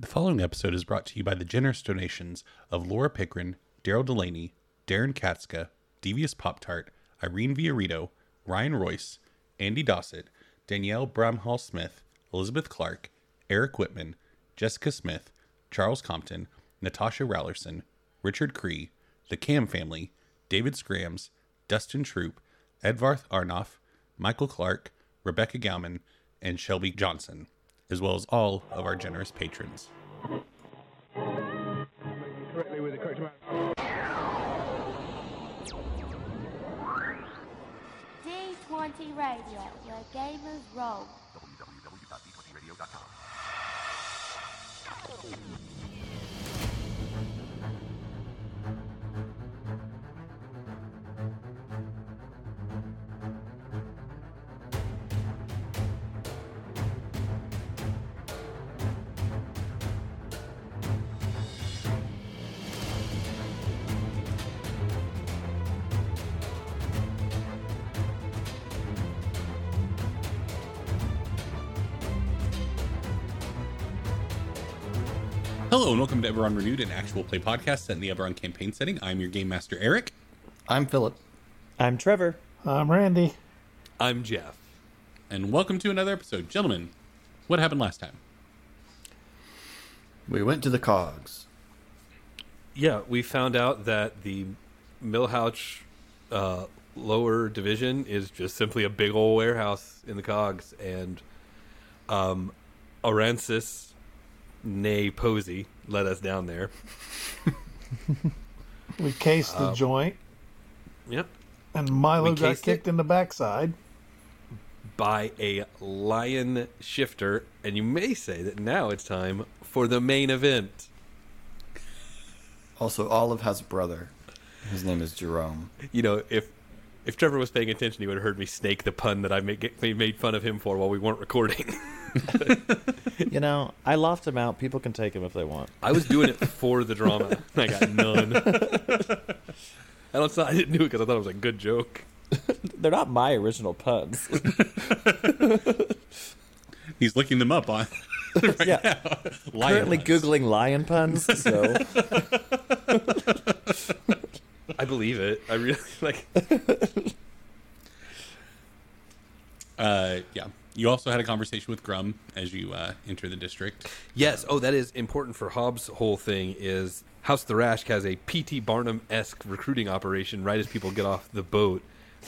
The following episode is brought to you by the generous donations of Laura Pickrahn, Darrell DeLaney, Darrin Katzska, Devious Pop Tart, Irene Viorritto, Ryan Royce, Andy Dossett, Danielle Bramhall Smith, Elizabeth Clark, Eric Witman, Jessica Smith, Charles Compton, Natasha Raulerson, Richard Cree, the Kamm family, David Scrams, Dustin Troop, Edvarth Arnoff, Michael Clark, Rebekah Gowman, and Shelby Johnson, as well as all of our generous patrons. correctly with the correct amount. D20 Radio, where gamers roll. Hello and welcome to Eberron Renewed, an actual play podcast set in the Eberron campaign setting. I'm your game master, Eric. I'm Philip. I'm Trevor. I'm Randy. I'm Jeff. and welcome to another episode. Gentlemen, what happened last time? We went to the Cogs. Yeah, we found out that the Millhouse uh, lower division is just simply a big old warehouse in the cogs, and um, Arancis, nay Posey, let us down there. We cased the um, joint, Yep. and Milo we got kicked it? in the backside. By a lion shifter, and you may say that now it's time for the main event. Also, Olive has a brother. His name is Jerome. You know, if if Trevor was paying attention, he would have heard me snake the pun that I made, made fun of him for while we weren't recording. You know, I loft him out. People can take him if they want. I was doing it for the drama. and I got none. I don't. I didn't do it because I thought it was a good joke. They're not my original puns. He's looking them up on right Yeah. now. Lion Currently puns. googling lion puns. So I believe it. I really like. Uh, yeah. You also had a conversation with Grum as you uh, enter the district. Yes. Oh, that is important for Hobbs' whole thing. Is House Tharashk has a P.T. Barnum esque recruiting operation right as people get off the boat,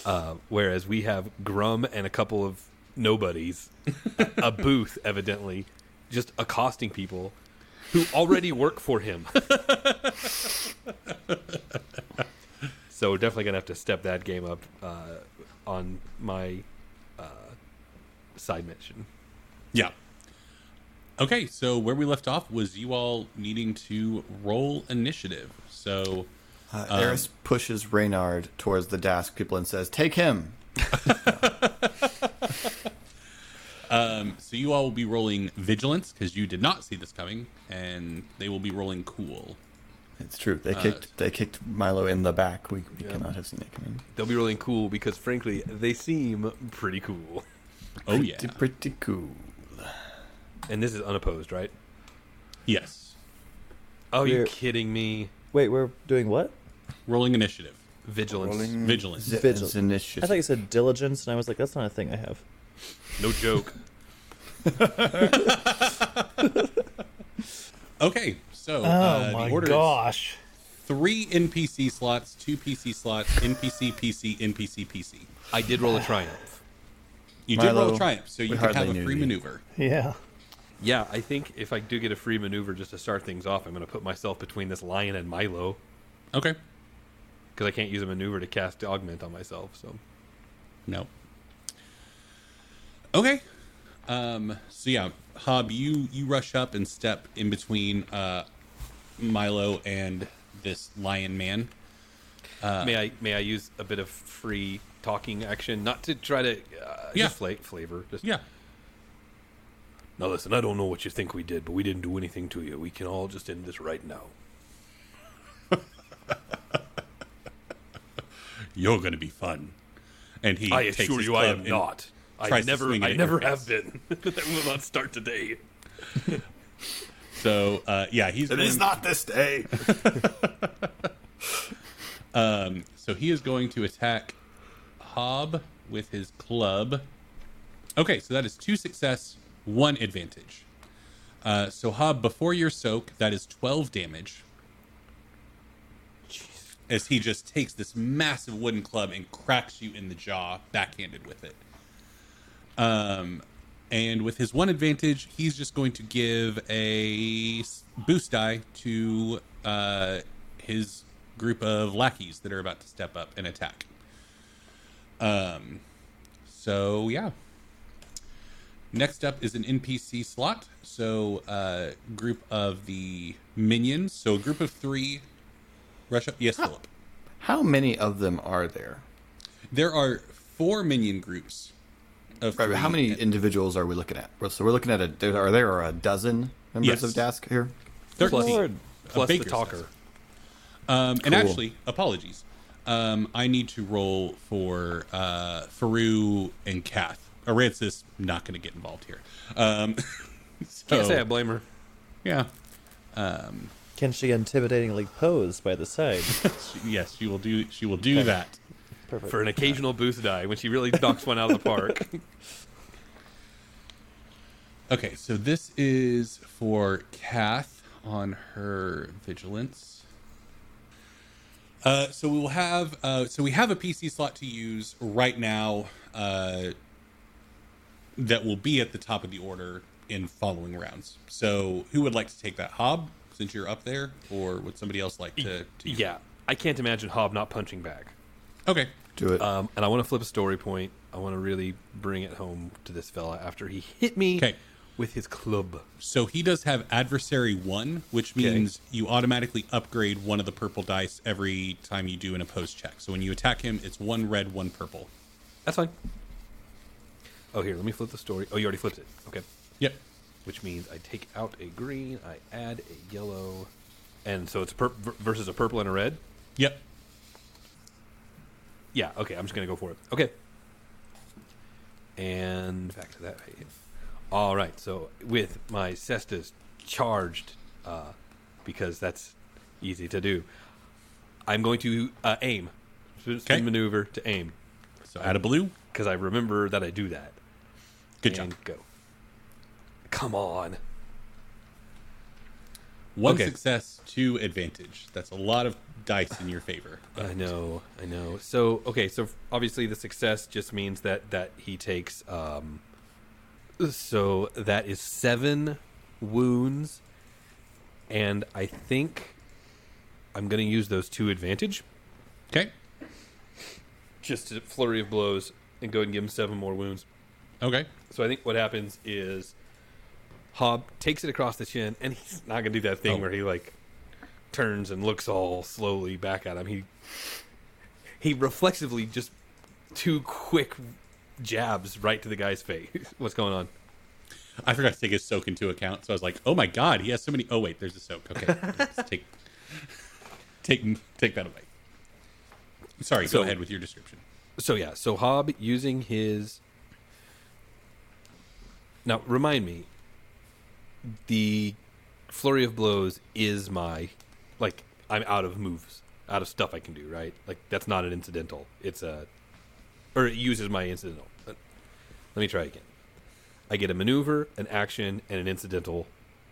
uh, whereas we have Grum and a couple of nobodies, a booth evidently, just accosting people who already work for him. so we're definitely gonna have to step that game up uh, on my side mission. Yeah. Okay, so where we left off was you all needing to roll initiative. So, Uh, Eris um, pushes Reynard towards the Daask people and says, "Take him." Um, so you all will be rolling vigilance because you did not see this coming, and they will be rolling cool. It's true. They uh, kicked. They kicked Milo in the back. We, we cannot have seen it coming. They'll be rolling cool because, frankly, they seem pretty cool. Oh yeah, Pretty, pretty cool. And this is unopposed, right? yes. Oh, you We're- kidding me? wait, we're doing what? Rolling initiative, Vigilance. Rolling vigilance. zi- Vigil- initiative. I thought you said diligence, and I was like, that's not a thing I have. No joke. Okay, so Oh uh, my the order gosh. is three NPC slots, two PC slots, NPC, PC, NPC, PC. I did roll a triumph. You did roll a triumph, so you we can have a free thee. maneuver. Yeah. Yeah, I think if I do get a free maneuver just to start things off, I'm going to put myself between this lion and Milo Okay. because I can't use a maneuver to cast augment on myself. So No. Okay. Um, so yeah, Hob, you you rush up and step in between uh, Milo and this lion man. may I may I use a bit of free talking action, not to try to uh, Yeah. just fla- flavor. Just Yeah. Now listen, I don't know what you think we did, but we didn't do anything to you. We can all just end this right now. You're gonna be fun. And he I assure his you, I club am not. I never, I never have been. that will not start today. So uh, yeah, he's It going, is not this day. um, so he is going to attack Hob with his club. Okay, so that is two success, one advantage. Uh, so Hob, before your soak, that is twelve damage. As he just takes this massive wooden club and cracks you in the jaw, backhanded with it. Um, and with his one advantage, he's just going to give a boost die to uh, his group of lackeys that are about to step up and attack. Um, so yeah. Next up is an NPC slot. So, uh, group of the minions. So, a group of three. Rush up. Yes, Philip. How many of them are there? There are four minion groups. Of Right, how three. many individuals are we looking at? So we're looking at a. there- Are there a dozen members Yes. of Daask here? Thirteen. A Plus the talker. dozen. Um, and actually, apologies. Um, I need to roll for uh, Faru and Kath. Aransas not going to get involved here. Um, so, Can't say I blame her. yeah. Um, Can she intimidatingly pose by the side? She- yes, she will do. She will do that. Perfect. For an occasional boost die when she really knocks one out of the park. Okay, so this is for Kath on her vigilance. Uh, so we will have uh, so we have a PC slot to use right now uh, that will be at the top of the order in following rounds. So who would like to take that Hob since you're up there, or would somebody else like to? to use yeah, I can't imagine Hob not punching back. Okay. Do it. Um, and I want to flip a story point. I want to really bring it home to this fella after he hit me Okay. With his club. So he does have adversary one, which Okay. means you automatically upgrade one of the purple dice every time you do an opposed check. So when you attack him, it's one red, one purple. That's fine. Oh, here, let me flip the story. Oh, you already flipped it. Okay. Yep. Which means I take out a green, I add a yellow, and so it's pur- versus a purple and a red. Yep. Yeah, okay, I'm just gonna go for it. Okay. And back to that page. All right, so with my cestus charged, uh, because that's easy to do, I'm going to uh, aim, spin Okay. maneuver to aim, So out of blue. because I remember that I do that. Good and job. Go. Come on. One Okay. success, two advantage. That's a lot of dice in your favor. I know, I know. So okay, so obviously the success just means that that he takes. um So that is seven wounds, and I think I'm going to use those two advantage Okay. just a flurry of blows and go and give him seven more wounds. Okay. So I think what happens is Hob takes it across the chin, and he's not going to do that thing Oh. where he like turns and looks all slowly back at him. He he reflexively just two quick jabs right to the guy's face. What's going on? I forgot to take his soak into account, so I was like, "Oh my god, he has so many." Oh wait, there's a soak. Okay, take take take that away. Sorry, So- go ahead with your description. So yeah, so Hob using his now remind me the flurry of blows is my like I'm out of moves, out of stuff I can do, right? Like that's not an incidental. It's a or it uses my incidental. Let me try again. I get a maneuver, an action, and an incidental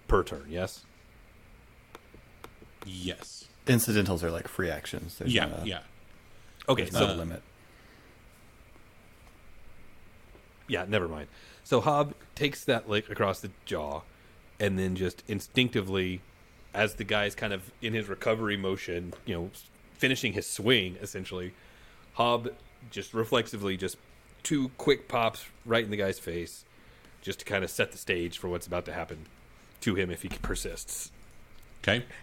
per turn. Yes. Yes. Incidentals are like free actions. There's Yeah. not a, Yeah. Okay. There's So not a limit. yeah, never mind. So Hob takes that lick across the jaw, and then just instinctively, as the guy's kind of in his recovery motion, you know, finishing his swing essentially, Hob just reflexively just two quick pops right in the guy's face, just to kind of set the stage for what's about to happen to him if he persists. Okay.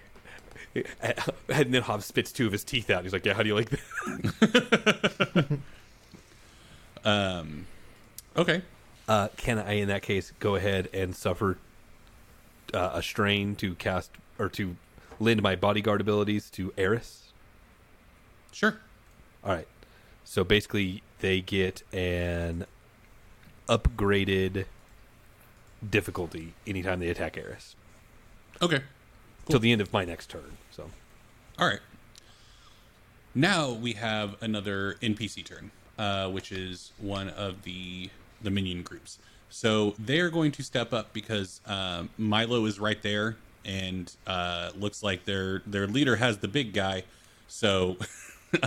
And then Hob spits two of his teeth out. He's like, "Yeah, how do you like that?" um, Okay. Uh, can I, in that case, go ahead and suffer uh, a strain to cast or to lend my bodyguard abilities to Eris? Sure. All right. So basically, they get an upgraded difficulty anytime they attack Eris. Okay. till the end of my next turn. So All right. Now we have another NPC turn, uh, which is one of the the minion groups. So they're going to step up because um, Milo is right there, and uh, looks like their their leader has the big guy. So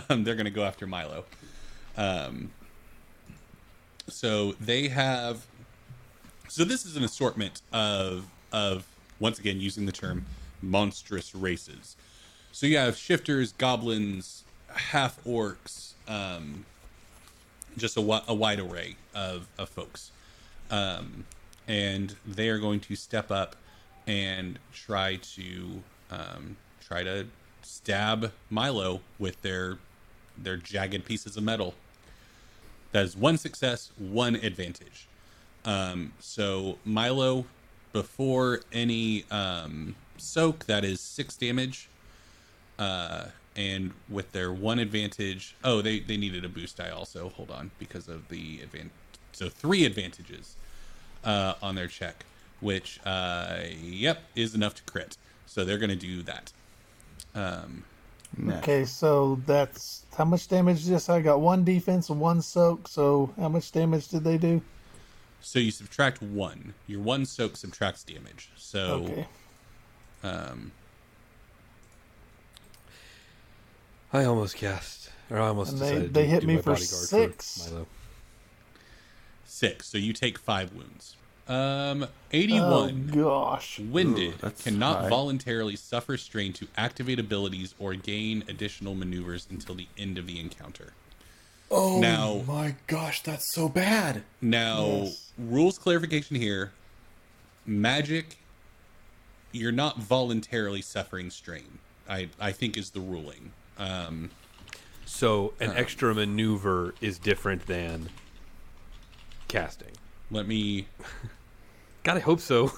um, they're going to go after Milo. Um, so they have. So this is an assortment of of once again using the term monstrous races. So you have shifters, goblins, half orcs, um, just a, a wide array of, of folks. Um, and they are going to step up and try to um, try to stab Milo with their their jagged pieces of metal. That is one success, one advantage. Um, so Milo, before any um, soak, that is six damage. Uh, and with their one advantage, oh, they they needed a boost die also. Hold on, because of the advantage. So three advantages uh, on their check, which uh, yep is enough to crit. So they're gonna do that. Um, Nah. Okay, so that's how much damage is this? I got one defense and one soak. So how much damage did they do? so you subtract one. Your one soak subtracts damage. So Okay. um, I almost cast, or I almost And they- decided they to hit do me my for bodyguard six. Milo. six. So you take five wounds. Um, eighty-one. Oh gosh. Winded Ooh, cannot high. voluntarily suffer strain to activate abilities or gain additional maneuvers until the end of the encounter. Oh Now- my gosh, that's so bad. Now, Yes. rules clarification here. Magic, you're not voluntarily suffering strain. I I think is the ruling. Um, So an extra maneuver is different than casting. let me. God, I hope so.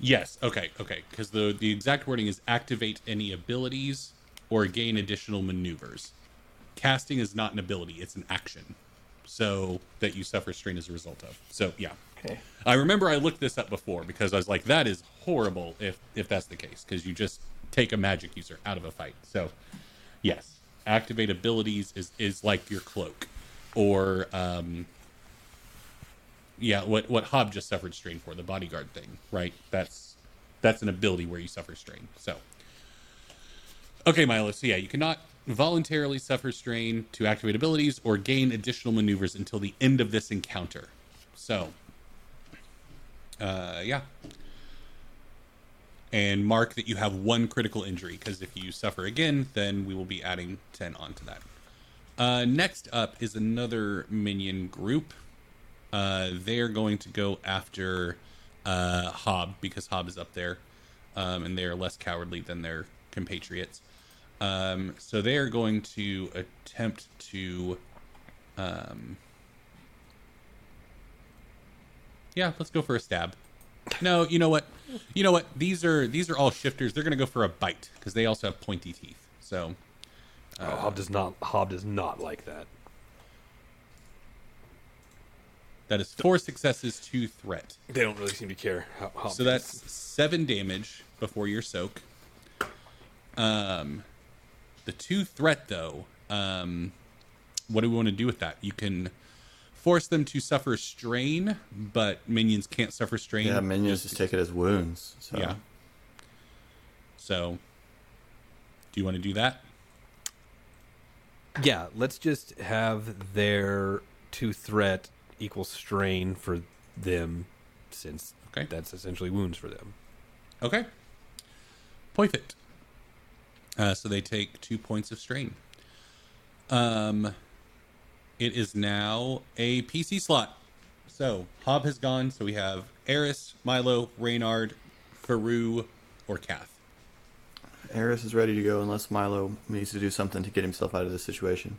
Yes. Okay. Okay. Because the the exact wording is activate any abilities or gain additional maneuvers. Casting is not an ability; it's an action. So that you suffer strain as a result of. So yeah. Okay. I remember I looked this up before because I was like, that is horrible if if that's the case because you just take a magic user out of a fight. So, yes, activate abilities is is like your cloak, or um, yeah, what what Hob just suffered strain for the bodyguard thing, right? That's that's an ability where you suffer strain. So, okay, Milo. So yeah, you cannot voluntarily suffer strain to activate abilities or gain additional maneuvers until the end of this encounter. So, uh, yeah. And mark that you have one critical injury, because if you suffer again, then we will be adding 10 onto that. Uh, next up is another minion group. Uh, they're going to go after uh, Hob, because Hob is up there, um, and they are less cowardly than their compatriots. Um, so they are going to attempt to. Um, yeah, let's go for a stab. No, you know what? You know what? These are these are all shifters. They're gonna go for a bite because they also have pointy teeth. So oh, Hob does not. Hob does not like that. That is four successes, two threat. They don't really seem to care. How, Hob So that's seven damage before your soak. Um, the two threat though. Um, what do we want to do with that? You can force them to suffer strain, but minions can't suffer strain. Yeah, minions just take it as wounds. So. Yeah. So, do you want to do that? Yeah, let's just have their two threat equal strain for them, since Okay. that's essentially wounds for them. Okay. Perfect. Uh, so they take two points of strain. Um, it is now a PC slot. So Hob has gone. So we have Eris, Milo, Reynard, Faru, or Kath. Eris is ready to go unless Milo needs to do something to get himself out of this situation.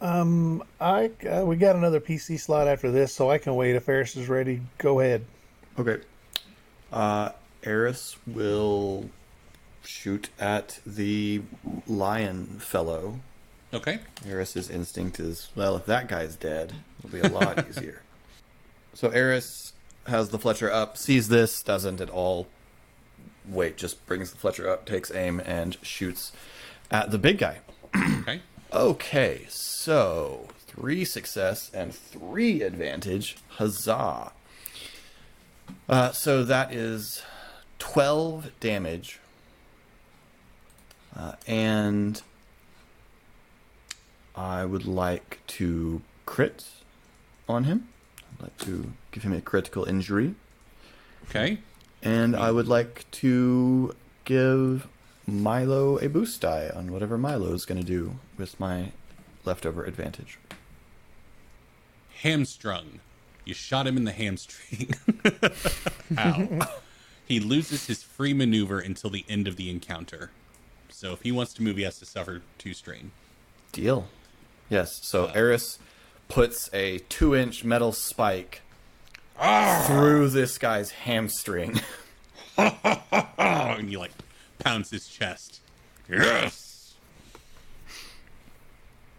Um, I uh, we got another PC slot after this, so I can wait. If Ferris is ready, go ahead. Okay. Uh, Eris will shoot at the lion fellow. Okay. Eris's instinct is, well, if that guy's dead, it'll be a lot easier. So Eris has the Fletcher up, sees this, doesn't at all wait, just brings the Fletcher up, takes aim, and shoots at the big guy. Okay. Okay, so three success and three advantage. Huzzah! Uh, so that is 12 damage. Uh, and I would like to crit on him. I'd like to give him a critical injury. Okay. And I would like to give Milo a boost die on whatever Milo is going to do with my leftover advantage. Hamstrung. You shot him in the hamstring. Ow. he loses his free maneuver until the end of the encounter. So if he wants to move, he has to suffer two strain. Deal. Yes, so uh, Eris puts a two inch metal spike ah! through this guy's hamstring. And you like pounds his chest. Yes.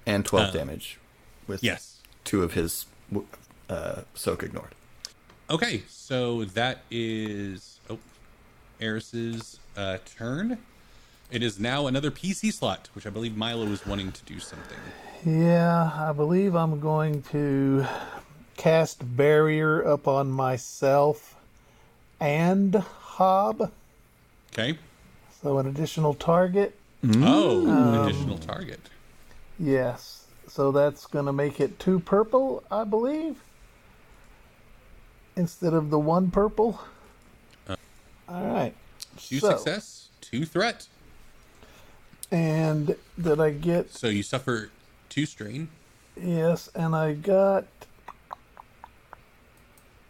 and 12 damage with Yes. two of his uh, soak ignored. Okay, so that is oh, Eris's uh, turn. It is now another PC slot, which I believe Milo is wanting to do something. Yeah, I believe I'm going to cast barrier up on myself and Hob. Okay. So an additional target. Oh, Um, an additional target. Yes. So that's going to make it two purple, I believe, instead of the one purple. All right. Two so- success, two threat. And did I get So you suffer two strain. yes? And I got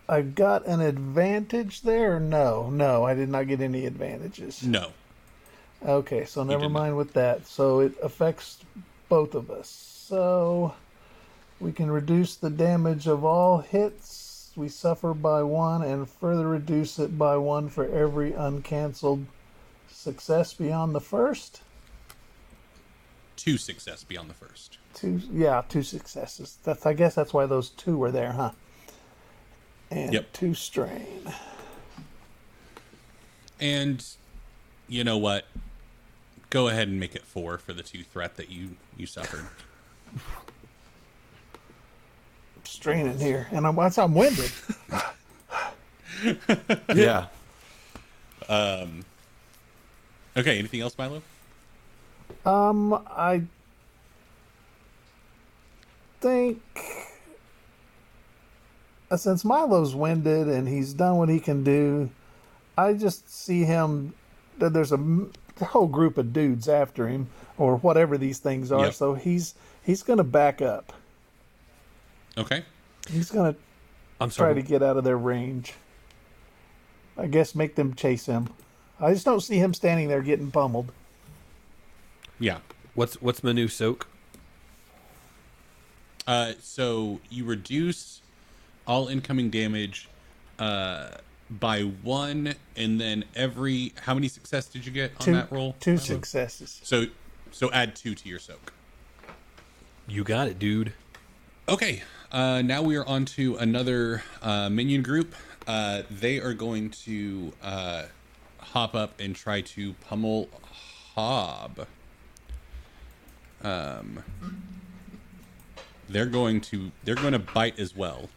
I got an advantage there. No, no, I did not get any advantages. No. Okay, so never mind with that. So it affects both of us. So we can reduce the damage of all hits we suffer by one and further reduce it by one for every uncancelled success beyond the first. Two success beyond the first. Two yeah, two successes. That's I guess that's why those two were there, huh? And Yep. two strain. And you know what? Go ahead and make it four for the two threat that you you suffered. Strain in here. And I'm that's I'm winded. Yeah. Um. Okay. Anything else, Milo? Um, I think uh, since Milo's winded and he's done what he can do, I just see him. that There's a m- whole group of dudes after him, or whatever these things are. Yep. So he's he's gonna back up. Okay. He's gonna I'm try to get out of their range. I guess make them chase him. I just don't see him standing there getting pummeled. Yeah. What's what's my new soak? Uh, so you reduce all incoming damage uh, by one, and then every how many success did you get on Two, that roll? two successes. So so add two to your soak. You got it, dude. Okay, uh, now we are on to another uh, minion group. Uh, they are going to uh, hop up and try to pummel Hob. Um, they're going to they're going to bite as well.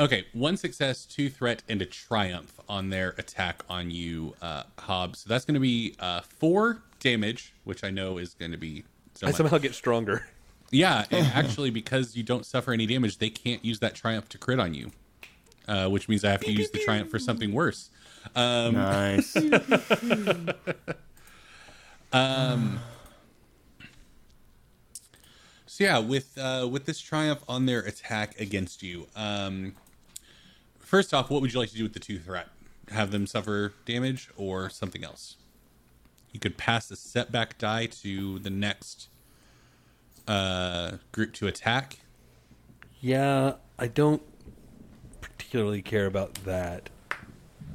Okay, one success, two threat, and a triumph on their attack on you, uh, Hob. So that's going to be uh, four damage, which I know is going to be. So I much. somehow get stronger. Yeah, and actually, because you don't suffer any damage, they can't use that triumph to crit on you, uh, which means I have to use the triumph for something worse. Um, Nice. so yeah, with uh, with this triumph on their attack against you, um, first off, what would you like to do with the two threat? Have them suffer damage or something else? You could pass the setback die to the next uh, group to attack. Yeah, I don't particularly care about that.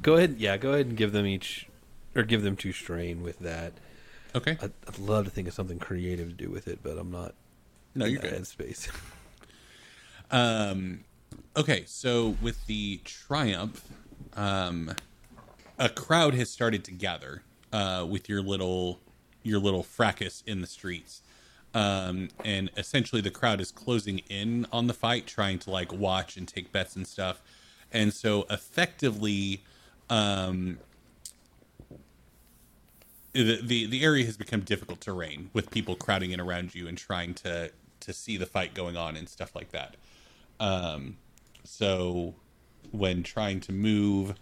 Go ahead, yeah, go ahead and give them each, or give them two strain with that. Okay. I'd, I'd love to think of something creative to do with it, but I'm not. No, in you're that good. Headspace. Um, okay, so with the triumph, um, a crowd has started to gather uh, with your little your little fracas in the streets. Um, and essentially the crowd is closing in on the fight, trying to like watch and take bets and stuff. And so effectively, um, the, the the area has become difficult terrain with people crowding in around you and trying to to see the fight going on and stuff like that. Um, so when trying to move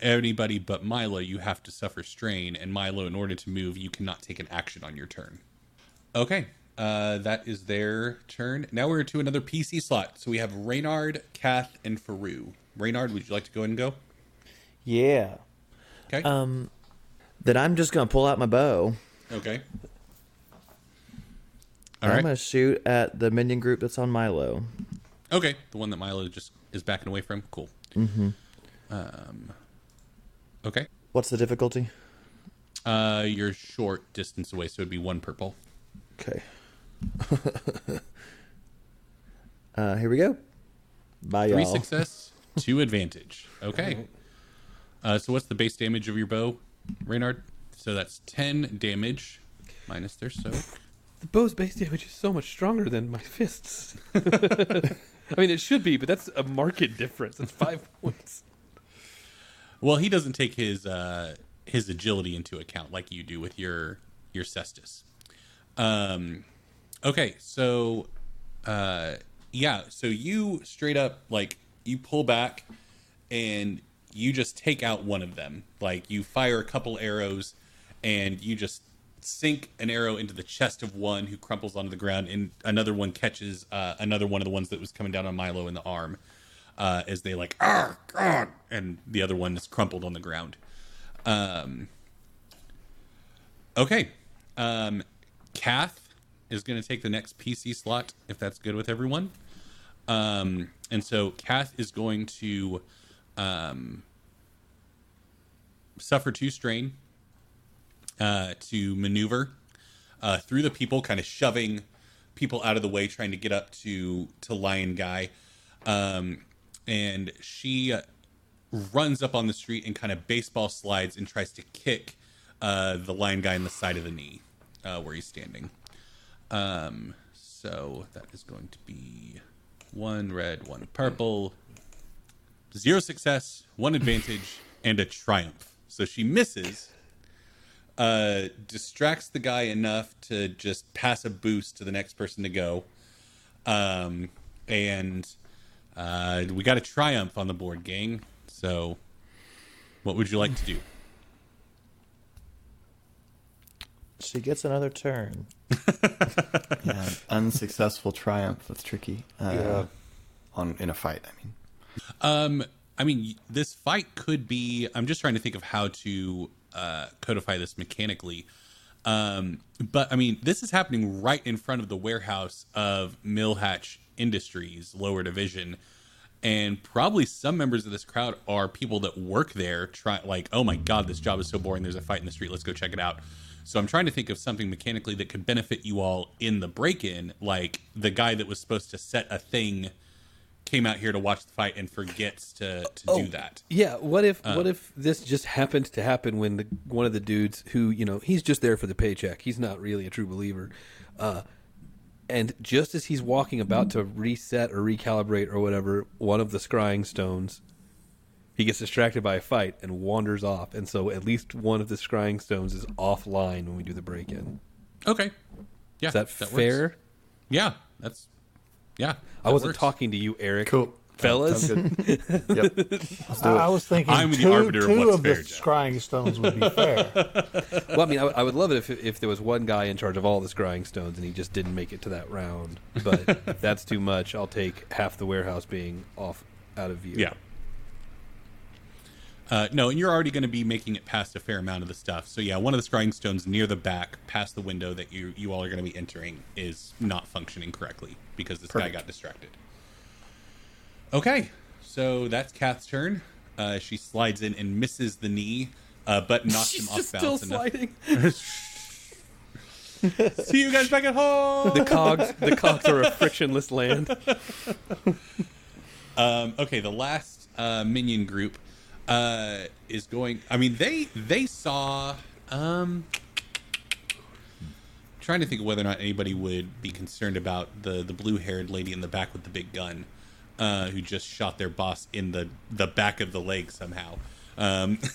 anybody but Milo, you have to suffer strain, and Milo, in order to move, you cannot take an action on your turn. Okay, uh, that is their turn. Now we're to another PC slot. So we have Reynard, Kath, and Faru. Reynard, would you like to go ahead and go? Yeah. Okay. Um, then I'm just gonna pull out my bow. okay. All and right. I'm gonna shoot at the minion group that's on Milo. Okay, the one that Milo just is backing away from. Cool. Mm-hmm. Um. Okay. What's the difficulty? Uh, you're short distance away, so it'd be one purple. Okay. uh, here we go. Bye, Three y'all. success, two advantage. Okay. Uh, so what's the base damage of your bow, Reynard? So that's ten damage minus their soak. The bow's base damage is so much stronger than my fists. I mean, it should be, but that's a market difference. It's five points. Well, he doesn't take his uh, his agility into account like you do with your your cestus. Um, okay, so uh, yeah, so you straight up like you pull back and you just take out one of them. Like you fire a couple arrows and you just sink an arrow into the chest of one who crumples onto the ground, and another one catches uh, another one of the ones that was coming down on Milo in the arm uh, as they like, ah, God, and the other one is crumpled on the ground. Um, okay. Um, Kath is going to take the next PC slot, if that's good with everyone. Um, and so Kath is going to um, suffer two strain uh, to maneuver uh, through the people, kind of shoving people out of the way, trying to get up to to Lion Guy. Um, and she uh, runs up on the street and kind of baseball slides and tries to kick uh, the Lion Guy in the side of the knee uh, where he's standing. Um, so that is going to be one red, one purple, zero success, one advantage, and a triumph. So she misses uh, distracts the guy enough to just pass a boost to the next person to go. Um, and uh, we got a triumph on the board, gang. So, what would you like to do? She gets another turn. Yeah, unsuccessful triumph. That's tricky. Uh, Yeah. On in a fight, I mean. Um, I mean, this fight could be. I'm just trying to think of how to uh, codify this mechanically. Um, but I mean, this is happening right in front of the warehouse of Millhatch Industries, lower division, and probably some members of this crowd are people that work there. Try like, oh my god, this job is so boring. There's a fight in the street. Let's go check it out. So I'm trying to think of something mechanically that could benefit you all in the break-in, like the guy that was supposed to set a thing came out here to watch the fight and forgets to to do that. Yeah, what if what if this just happened to happen when the one of the dudes who you know he's just there for the paycheck. He's not really a true believer, uh, and just as he's walking about to reset or recalibrate or whatever, one of the scrying stones, he gets distracted by a fight and wanders off, and so at least one of the scrying stones is offline when we do the break in. Okay. Yeah. Is that, works. fair? Yeah, that's yeah. I wasn't works. talking to you, Eric. Cool. Fellas? Yep. I, I was thinking I'm the two, arbiter of two what's of the fair, Jeff. scrying stones would be fair. Well, I mean, I, would- I would love it if if there was one guy in charge of all the scrying stones and he just didn't make it to that round. But if that's too much, I'll take half the warehouse being off out of view. Yeah. Uh, no, and you're already going to be making it past a fair amount of the stuff. So yeah, one of the scrying stones near the back, past the window that you you all are going to be entering, is not functioning correctly because this guy got distracted. Okay, so that's Kath's turn. Uh, she slides in and misses the knee, uh, but knocks She's him off just still balance enough. sliding. See you guys back at home. The cogs, the cogs are a frictionless land. Um, okay, the last uh, minion group uh, is going. I mean, they they saw. Um, trying to think of whether or not anybody would be concerned about the the blue haired lady in the back with the big gun, uh, who just shot their boss in the the back of the leg somehow. Um,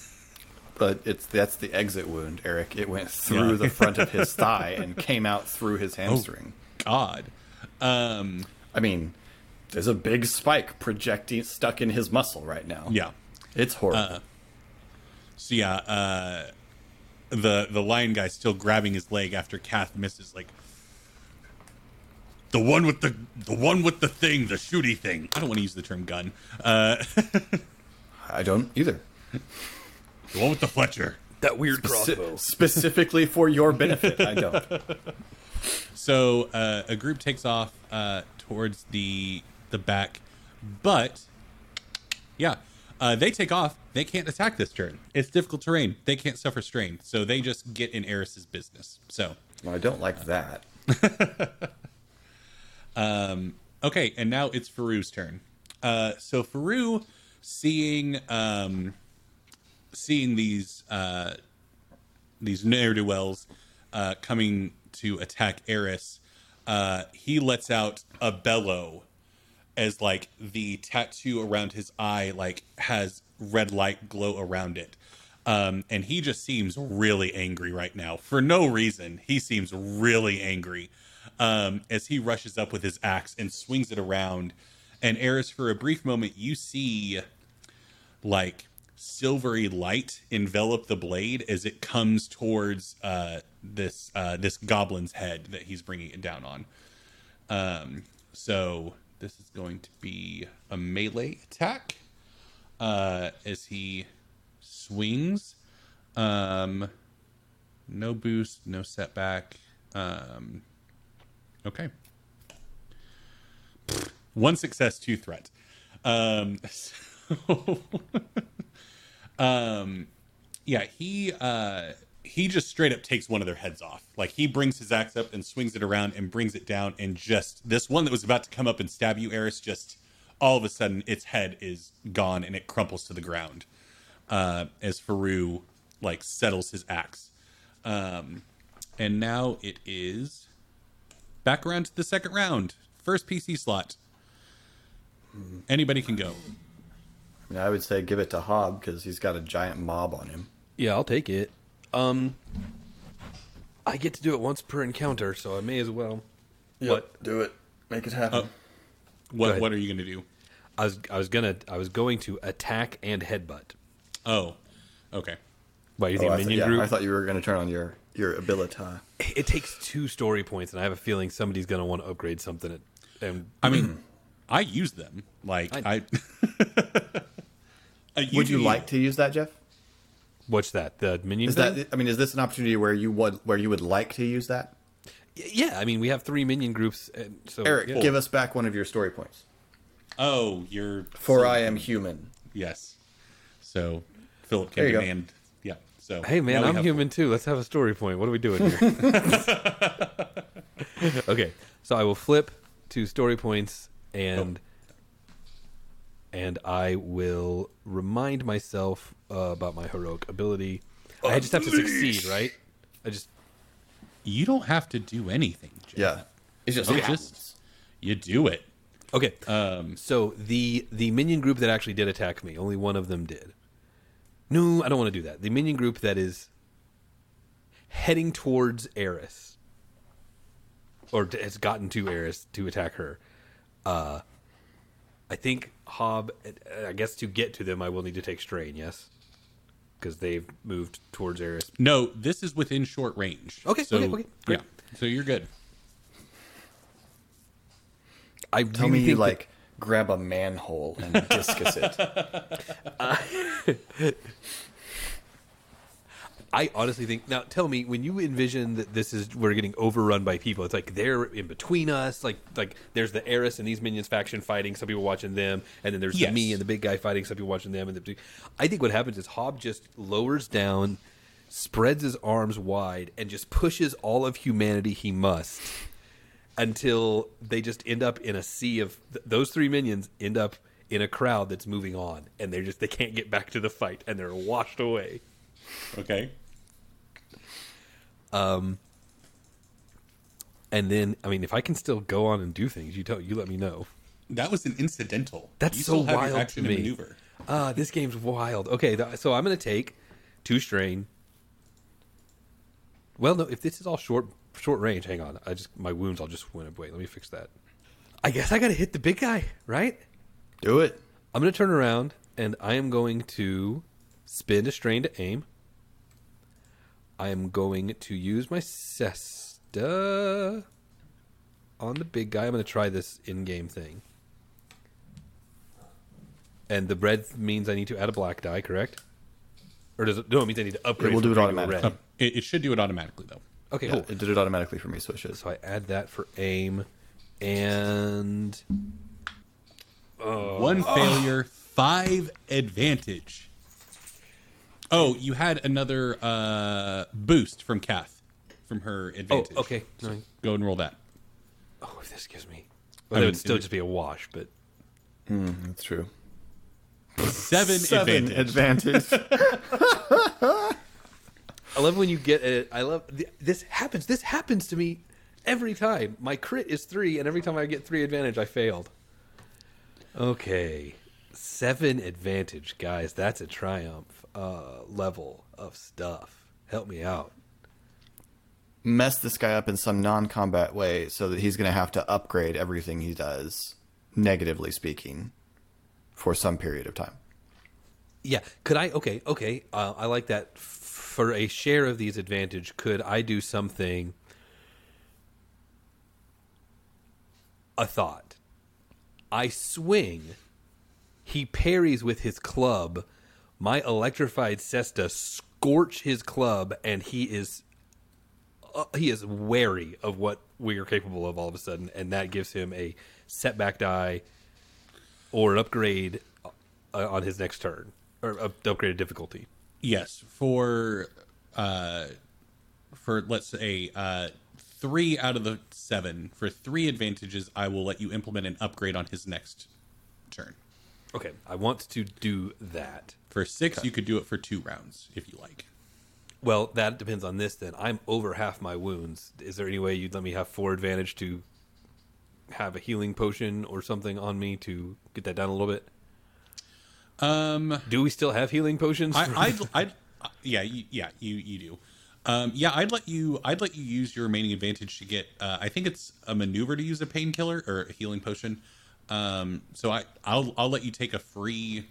But it's that's the exit wound, Eric. It went through Yeah. the front of his thigh and came out through his hamstring. God. Um, I mean, there's a big spike projecting stuck in his muscle right now. yeah. It's horrible. So yeah, uh, the the lion guy still grabbing his leg after Kath misses. Like the one with the the one with the thing, the shooty thing. I don't want to use the term gun. Uh, I don't either. the one with the Fletcher. That weird Spe- crossbow. specifically for your benefit, I don't. So uh, a group takes off uh, towards the the back, but yeah, uh, they take off. They can't attack this turn. It's difficult terrain. They can't suffer strain, so they just get in Eris's business. So Well, I don't like that. Okay, and now it's Faru's turn. Uh, so Faru, seeing um, seeing these uh, these ne'er do wells uh, coming to attack Eris, uh, he lets out a bellow as like the tattoo around his eye like has red light glow around it. Um, and he just seems really angry right now for no reason. He seems really angry um, as he rushes up with his axe and swings it around. And Eris, for a brief moment, you see like silvery light envelop the blade as it comes towards uh, this uh, this goblin's head that he's bringing it down on. Um, so this is going to be a melee attack uh, as he swings. Um, no boost, no setback. Um, okay. One success, two threat. Um, so, um, yeah, he uh, he just straight up takes one of their heads off. Like he brings his axe up and swings it around and brings it down, and just this one that was about to come up and stab you, Eris, just all of a sudden its head is gone and it crumples to the ground uh, as Faru like settles his axe. Um, and now it is back around to the second round. First PC slot. Anybody can go. I, mean, I would say give it to Hob because he's got a giant mob on him. Yeah, I'll take it. Um, I get to do it once per encounter, so I may as well. What? Do it. Make it happen. What. What are you going to do? I was I was gonna I was going to attack and headbutt. Oh, okay. By Oh, using I, thought, minion yeah, group. I thought you were going to turn on your your ability. it takes two story points, and I have a feeling somebody's gonna want to upgrade something. At, and I mean, I use them. Like I. I- Uh, Would you do- like to use that, Jeff? What's that? The minion Is thing? that? I mean, is this an opportunity where you would where you would like to use that? Yeah, I mean we have three minion groups, and so Eric, yeah. give us back one of your story points. Oh, you're. For I am human. Yes. So Philip can There you go. demand. Yeah. So Hey man, I'm have- human too. Let's have a story point. What are we doing here? okay, so I will flip to story points and oh. and I will remind myself uh, about my heroic ability. I just have to succeed, right? I just You don't have to do anything. Jeff. Yeah, it's just You just you do it. okay. Um, So the the minion group that actually did attack me, only one of them did. No, I don't want to do that. The minion group that is heading towards Eris, or has gotten to Eris to attack her. Uh, I think Hob. I guess to get to them, I will need to take strain. Yes, because they've moved towards Eris. no, this is within short range. Okay, So, okay, okay, great. Yeah. So you're good. I Tell really me you think that- like grab a manhole and discus it. I honestly think now. Tell me, when you envision that this is we're getting overrun by people, it's like they're in between us. Like like there's the Eris and these minions faction fighting. Some people watching them, and then there's Yes. the me and the big guy fighting. Some people watching them, and the I think what happens is Hob just lowers down, spreads his arms wide, and just pushes all of humanity he must until they just end up in a sea of th- those three minions end up in a crowd that's moving on, and they're just they can't get back to the fight, and they're washed away. Okay. And then, I mean, if I can still go on and do things, you tell you let me know. That was an incidental. That's you so still wild your action to and me. maneuver. Ah, this game's wild. Okay, th- so I'm gonna take two strain. Well, no, if this is all short short range, hang on. I just my wounds. I'll just went away. Let me fix that. I guess I gotta hit the big guy, right? Do it. I'm gonna turn around and I am going to spin a strain to aim. I am going to use my cesta on the big guy. I'm gonna try this in-game thing. And the red means I need to add a black die, correct? Or does it? No, it means I need to upgrade. It will do it automatically. red. Um, it, it should do it automatically though. Okay, Yeah, cool. it did it automatically for me, so it should. So I add that for aim, and One uh, failure, five advantage. Oh, you had another uh, boost from Kath from her advantage. oh, advantage. okay. No, Go and roll that. oh, if this gives me, I well, it would still just be a wash, but That's true. Seven, Seven advantage. advantage. I love when you get it. I love this happens. This happens to me every time. My crit is three, and every time I get three advantage, I failed. Okay, seven advantage, guys. That's a triumph uh, level of stuff. Help me out. Mess this guy up in some non-combat way, so that he's going to have to upgrade everything he does, negatively speaking, for some period of time. Yeah, could I? Okay, okay. Uh, I like that. For a share of these advantage, could I do something? A thought. I swing. He parries with his club. My electrified cesta scorch his club, and he is uh, he is wary of what we are capable of all of a sudden, and that gives him a setback die or an upgrade uh, on his next turn, or uh, upgraded difficulty. Yes, for uh, for let's say uh, three out of the seven for three advantages, I will let you implement an upgrade on his next turn. Okay, I want to do that. For six, you could do it for two rounds if you like. Well, that depends on this. Then I'm over half my wounds. Is there any way you'd let me have four advantage to have a healing potion or something on me to get that down a little bit? Um, Do we still have healing potions? I, I'd, I'd, yeah, you, yeah, you, you do. Um, yeah, I'd let you, I'd let you use your remaining advantage to get. Uh, I think it's a maneuver to use a painkiller or a healing potion. Um, so I, I'll, I'll let you take a free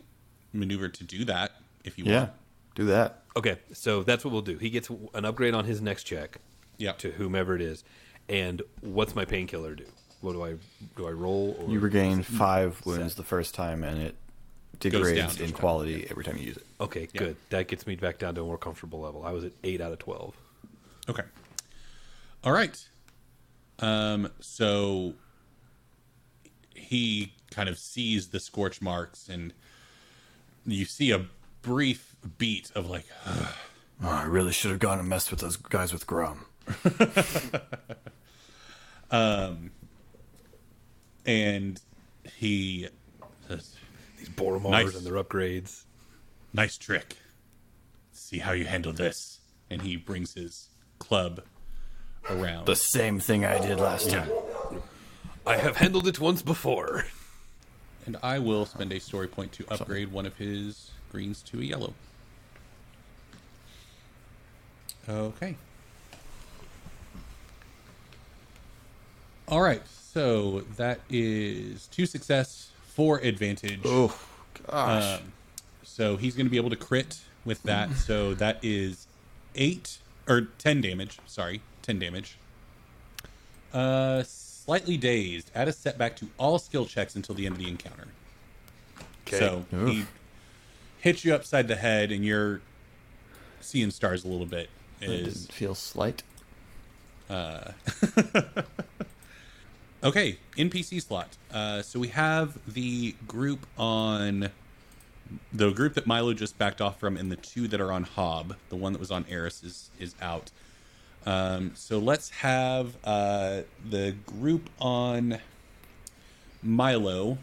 maneuver to do that if you Yeah, want. do that. okay, so that's what we'll do. He gets an upgrade on his next check. Yeah. To whomever it is, and what's my painkiller do? What do I do? I roll? Or You regain five wounds the first time, and it degrades each in time, quality every time you use it. Okay, good. That gets me back down to a more comfortable level. I was at eight out of twelve. Okay. All right. Um, so he kind of sees the scorch marks, and you see a brief beat of like, Oh, I really should have gone and messed with those guys with Grum. Um, and he says, These Boromars Nice. and their upgrades. "Nice trick. See how you handle this." And he brings his club around. The same thing I did last time. I have handled it once before. And I will spend a story point to upgrade one of his greens to a yellow. Okay. All right. So that is two success, four advantage. Oh, gosh. Um, so he's going to be able to crit with that. so that is eight or ten damage. Sorry, ten damage. Uh, slightly dazed. Add a setback to all skill checks until the end of the encounter. So he hits you upside the head, and you're seeing stars a little bit. It Is didn't feel slight. Okay, NPC slot. Uh, so we have the group on the group that Milo just backed off from, and the two that are on Hob. The one that was on Eris is is out. Um, so let's have uh, the group on Milo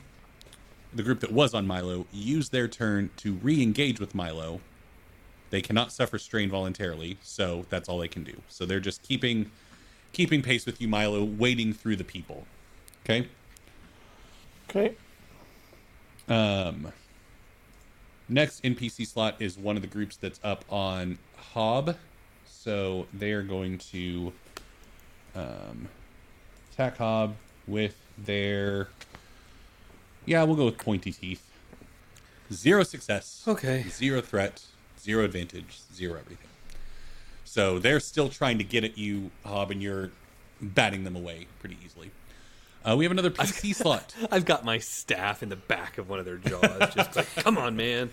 the group that was on Milo use their turn to re-engage with Milo. They cannot suffer strain voluntarily, so that's all they can do. So they're just keeping keeping pace with you, Milo, wading through the people. Okay. Okay. Um, next NPC slot is one of the groups that's up on Hob. So they are going to um, attack Hob with their. Yeah, we'll go with pointy teeth. Zero success. Okay. Zero threat. Zero advantage. Zero everything. So they're still trying to get at you, Hob, and you're batting them away pretty easily. Uh, we have another PC slot. I've got my staff in the back of one of their jaws, just like, come on, man.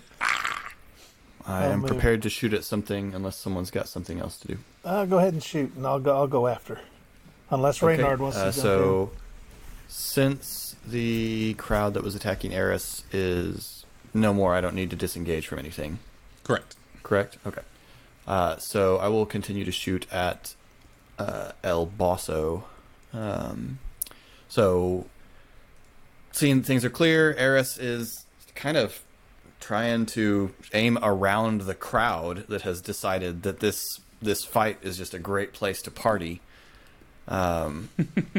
I I'll am move. prepared to shoot at something unless someone's got something else to do. Uh, go ahead and shoot, and I'll go. I'll go after. Unless Okay, Reynard wants uh, to jump so, since the crowd that was attacking Eris is no more, I don't need to disengage from anything. Correct. Correct? Okay. Uh, so I will continue to shoot at uh, El Bosso. Um, so, seeing things are clear, Eris is kind of trying to aim around the crowd that has decided that this this fight is just a great place to party. Um,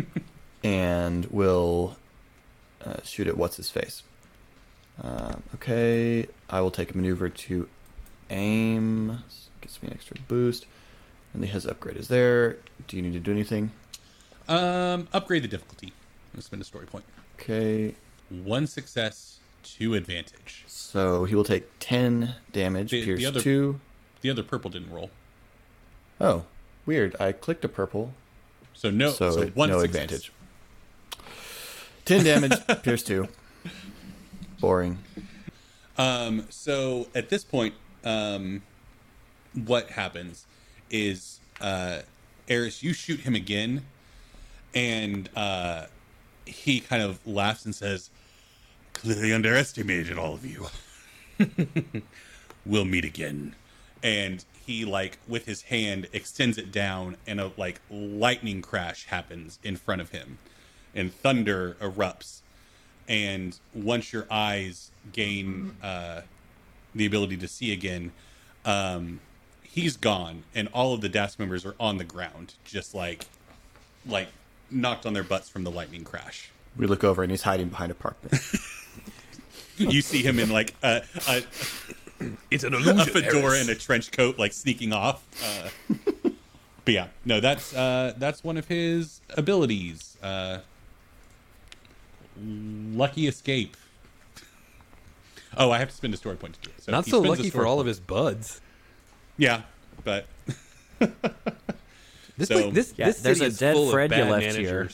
and will uh, shoot at what's his face. Uh, okay, I will take a maneuver to aim. Gets me an extra boost. And the his upgrade is there. Do you need to do anything? Um, upgrade the difficulty. Let's spend a story point. Okay, One success, two advantage. so he will take ten damage. The- the Pierce other- two. The other purple didn't roll, Oh, weird. I clicked a purple, so no. so, So, one no success. advantage. Ten damage. Pierce two. Boring. Um, so at this point, um, what happens is, uh, Eris, you shoot him again, and uh, he kind of laughs and says, "Clearly underestimated all of you. we'll meet again." And he like with his hand extends it down, and a like lightning crash happens in front of him, and thunder erupts and once your eyes gain uh, the ability to see again, um, he's gone, and all of the Daask members are on the ground, just like, like knocked on their butts from the lightning crash. We look over and he's hiding behind a park bench. You see him in like a a, It's an a fedora Eris. and a trench coat, like sneaking off. Uh, but yeah, no, that's uh, that's one of his abilities. Uh, lucky escape. Oh, I have to spend a story point to do it. So Not so lucky for all point. of his buds. Yeah, but This, So- place- this, Yeah, this there's city a is dead full Fred of you bad left here.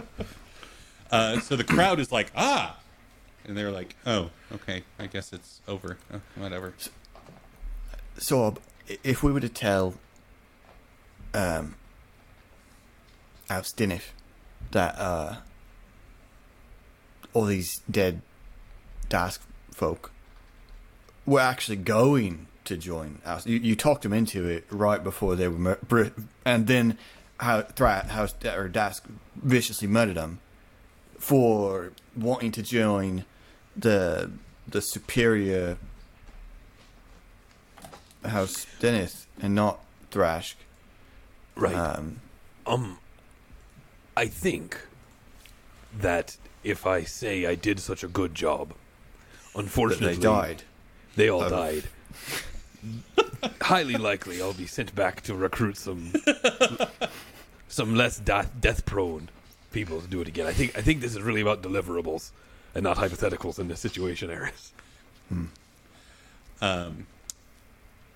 uh, so the crowd is like, ah, and they're like, oh, okay, I guess it's over. Oh, whatever. So, uh, if we were to tell um, Austinif that uh, all these dead Daask folk were actually going to join us, you, you talked them into it right before they were, mur- and then how Thrat, how or Daask viciously murdered them for wanting to join the the superior House Deneith and not Tharashk. Right. Um, Um, I think that if I say I did such a good job, unfortunately, they died. They all Of- died. Highly likely, I'll be sent back to recruit some some less death prone people to do it again. I think I think this is really about deliverables and not hypotheticals in this situation, Eris.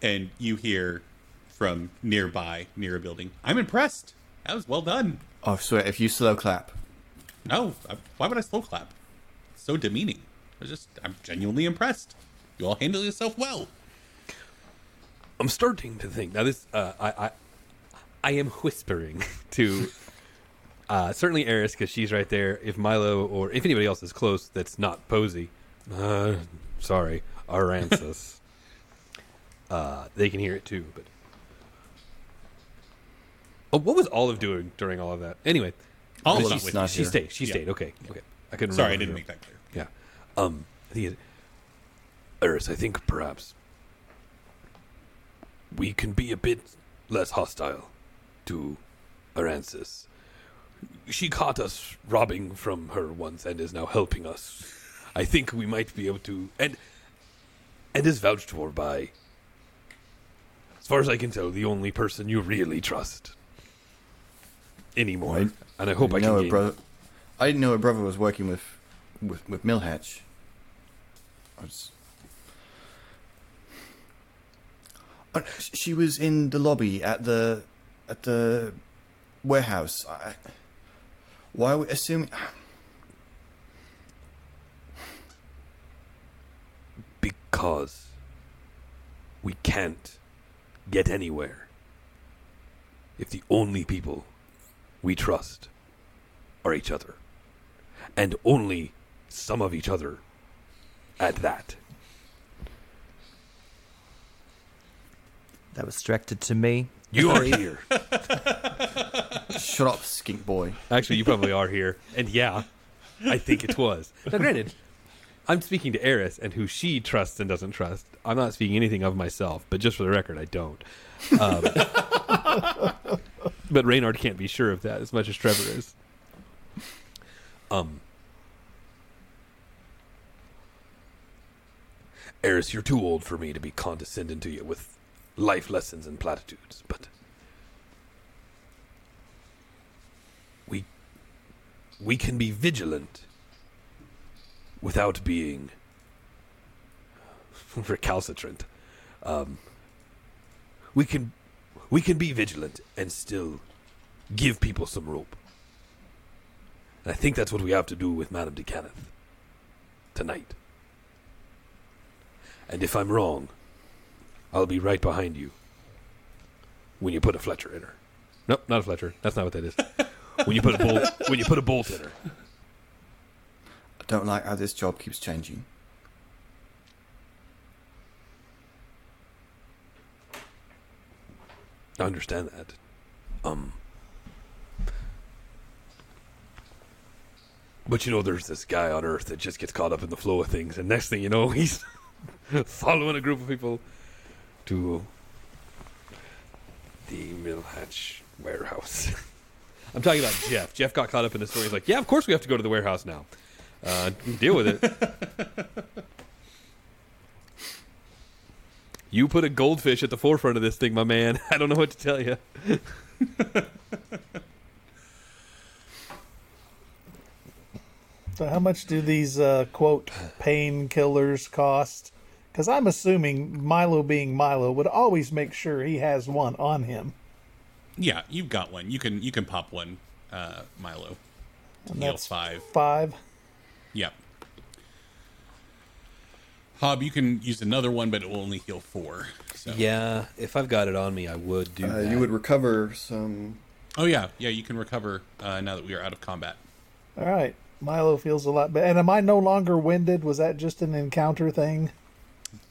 And you hear from nearby, near a building, I'm impressed. That was well done. I swear, if you slow clap, No, I- why would I slow clap? so demeaning. I was just, I'm genuinely impressed. You all handled yourself well. I'm starting to think now. This uh, I, I I am whispering to uh, certainly Eris because she's right there. If Milo or if anybody else is close, that's not Posey. Uh, sorry, Aransas. uh, they can hear it too. But oh, what was Olive doing during all of that? Anyway, Olive's she, not with she stayed. She Yeah. stayed. Okay, okay. I couldn't. Sorry, I didn't who. make that clear. Yeah. Um, I Eris, I think perhaps we can be a bit less hostile to Arancis. She caught us robbing from her once and is now helping us. I think we might be able to and and is vouched for by as far as I can tell, the only person you really trust anymore. Right. And I hope I, I know can her brother. I didn't know her brother was working with with, with Millhatch. I was. Uh, She was in the lobby at the at the warehouse. I, why are we assuming? because we can't get anywhere if the only people we trust are each other. And only some of each other at that. That was directed to me. You are here. Shut up, skink boy. Actually, you probably are here. And yeah, I think it was. Now, granted, I'm speaking to Eris and who she trusts and doesn't trust. I'm not speaking anything of myself, but just for the record, I don't. Um, but Reynard can't be sure of that as much as Trevor is. Um, Eris, you're too old for me to be condescending to you with life lessons and platitudes, but we we can be vigilant without being recalcitrant. Um, we can we can be vigilant and still give people some rope. And I think that's what we have to do with Madame de Kenneth tonight. And if I'm wrong, I'll be right behind you when you put a Fletcher in her. Nope, not a Fletcher. That's not what that is. when you put a bolt when you put a bolt in her. I don't like how this job keeps changing. I understand that. Um But you know there's this guy on Earth that just gets caught up in the flow of things and next thing you know he's following a group of people to the Millhatch warehouse. I'm talking about Jeff. Jeff got caught up in the story. He's like, "Yeah, of course we have to go to the warehouse now. Uh, deal with it." you put a goldfish at the forefront of this thing, my man. I don't know what to tell you. So, how much do these uh, quote painkillers cost? Because I'm assuming Milo, being Milo, would always make sure he has one on him. Yeah, you've got one. You can you can pop one, uh, Milo. And Heal that's five. Five. Yep. Hob, you can use another one, but it will only heal four. So. Yeah, if I've got it on me, I would do Uh, you would recover some. Oh yeah, yeah. You can recover uh, now that we are out of combat. All right. Milo feels a lot better. And am I no longer winded? Was that just an encounter thing?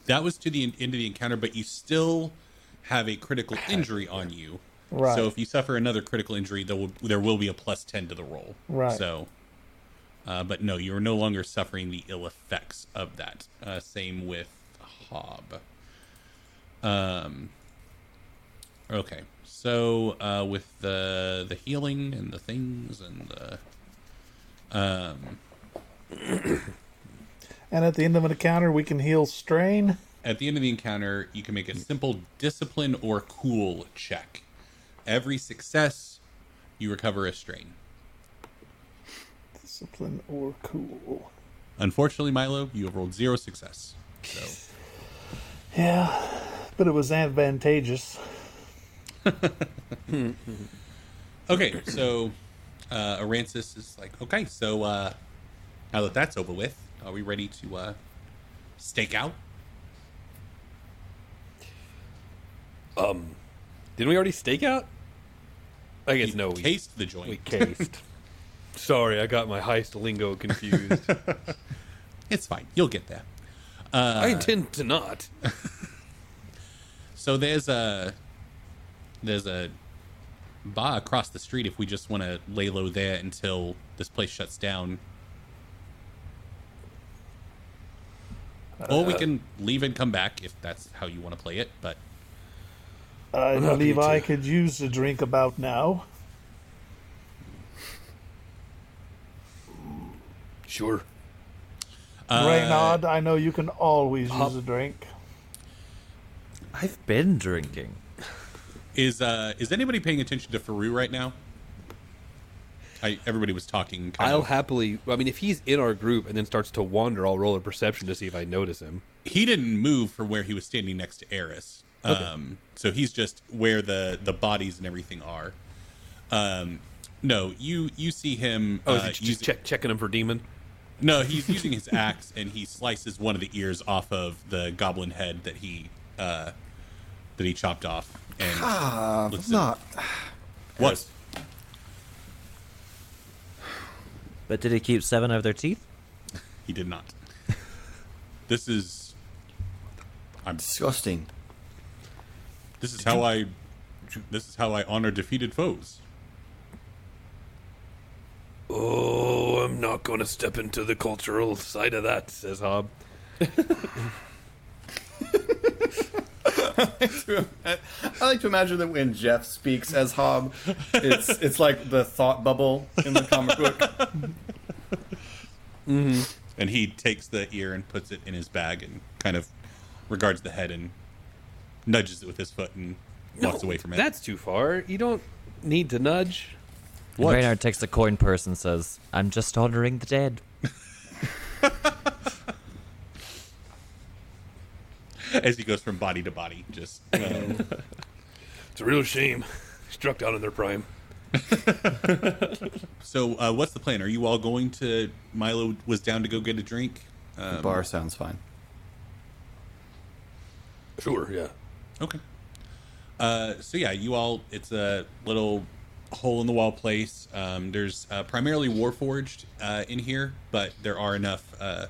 That was to the end of the encounter, but you still have a critical injury on you. Right. So if you suffer another critical injury, there will there will be a plus ten to the roll. Right. So, uh, but no, you are no longer suffering the ill effects of that. Uh, same with Hob. Um. Okay, so uh, with the the healing and the things and the um And at the end of an encounter, we can heal strain. At the end of the encounter, you can make a simple discipline or cool check. Every success, you recover a strain. Discipline or cool. Unfortunately, Milo, you have rolled zero success. So Yeah, but it was advantageous. okay, so uh, Arancis is like, okay, so uh, now that that's over with, are we ready to uh, stake out? Um, didn't we already stake out? I guess no. We cased the joint. We cased. Sorry, I got my heist lingo confused. it's fine. You'll get there. Uh, I intend to not. so there's a there's a bar across the street if we just want to lay low there until this place shuts down. Uh, or we uh. can leave and come back if that's how you want to play it, but I happy believe I could use a drink about now. Sure. uh, Reynard, I know you can always Hop- use a drink. I've been drinking. is uh, is anybody paying attention to Faru right now? I, everybody was talking. Kind I'll of. happily. I mean, if he's in our group and then starts to wander, I'll roll a perception to see if I notice him. he didn't move from where he was standing next to Eris. Um, so he's just where the the bodies and everything are. Um, no, you you see him. Oh, is uh, just using- check, checking him for demon? No, he's using his axe and he slices one of the ears off of the goblin head that he uh, that he chopped off. And Ah, looks not. what? But did he keep seven of their teeth? He did not. This is. I'm. Disgusting. This is how I. This is how I honor defeated foes. Oh, I'm not going to step into the cultural side of that, says Hob. I like to imagine that when Jeff speaks as Hob, it's it's like the thought bubble in the comic book. Mm-hmm. And he takes the ear and puts it in his bag and kind of regards the head and nudges it with his foot and walks away from it. That's too far. You don't need to nudge. And What? Reynard takes the coin purse and says, I'm just honoring the dead. as he goes from body to body. Just um, It's a real shame. Struck down in their prime. so, uh, what's the plan? Are you all going to? Milo was down to go get a drink. The Um, bar sounds fine. Sure, yeah. Okay. Uh, so yeah, you all. It's a little hole in the wall place. Um, there's uh, primarily Warforged uh, in here, but there are enough uh,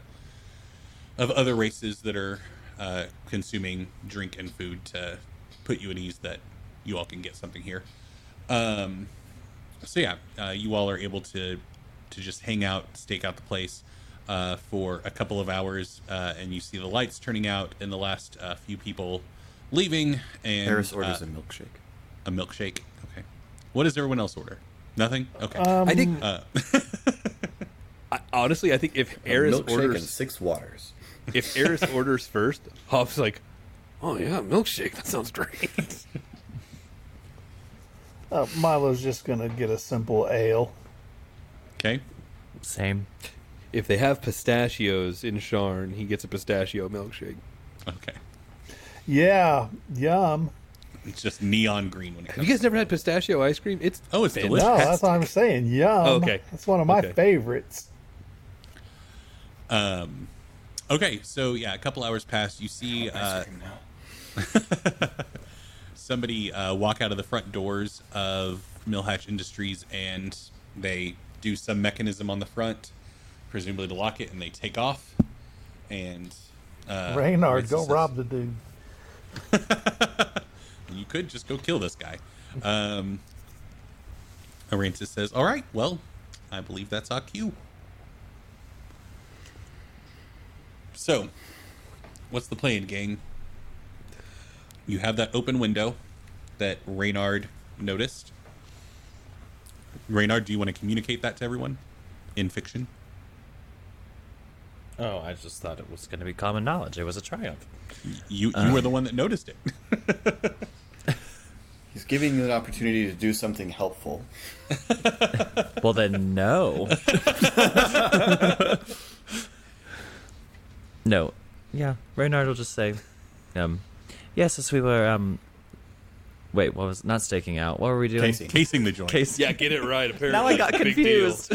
of other races that are uh, consuming drink and food to put you at ease that you all can get something here. Um, so yeah, uh, you all are able to to just hang out, stake out the place uh, for a couple of hours, uh, and you see the lights turning out and the last uh, few people leaving. And Eris orders uh, a milkshake. a milkshake. Okay. What does everyone else order? Nothing. Okay. Um, I think, uh, I, honestly, I think if Eris milkshake and orders, six waters. if Eris orders first, Hoff's like, "Oh yeah, milkshake. That sounds great." uh, Milo's just gonna get a simple ale. okay. Same. if they have pistachios in Sharn, he gets a pistachio milkshake. Okay. Yeah, yum. It's just neon green when it Have comes. you guys never had pistachio ice cream? It's Oh, it's fantastic. No, that's what I'm saying. Yum. Oh, okay. That's one of my Okay. favorites. Um. Okay. So yeah, a couple hours pass. You see uh, somebody uh, walk out of the front doors of Millhatch Industries, and they do some mechanism on the front, presumably to lock it, and they take off. And uh, Reynard, Arisa go says- rob the dude. You could just go kill this guy. Um, Arantis says, "All right, well, I believe that's our cue." So, what's the plan, gang? You have that open window that Reynard noticed. Reynard, do you want to communicate that to everyone in fiction? Oh, I just thought it was going to be common knowledge. It was a triumph. You you were the one that noticed it. He's giving you an opportunity to do something helpful. Well, then, no. no. Yeah, Reynard will just say, um, yes, as we were, um, wait, what was, not staking out. What were we doing? Casey. Casing the joint. Case. Yeah, get it right. Apparently, Now I got confused.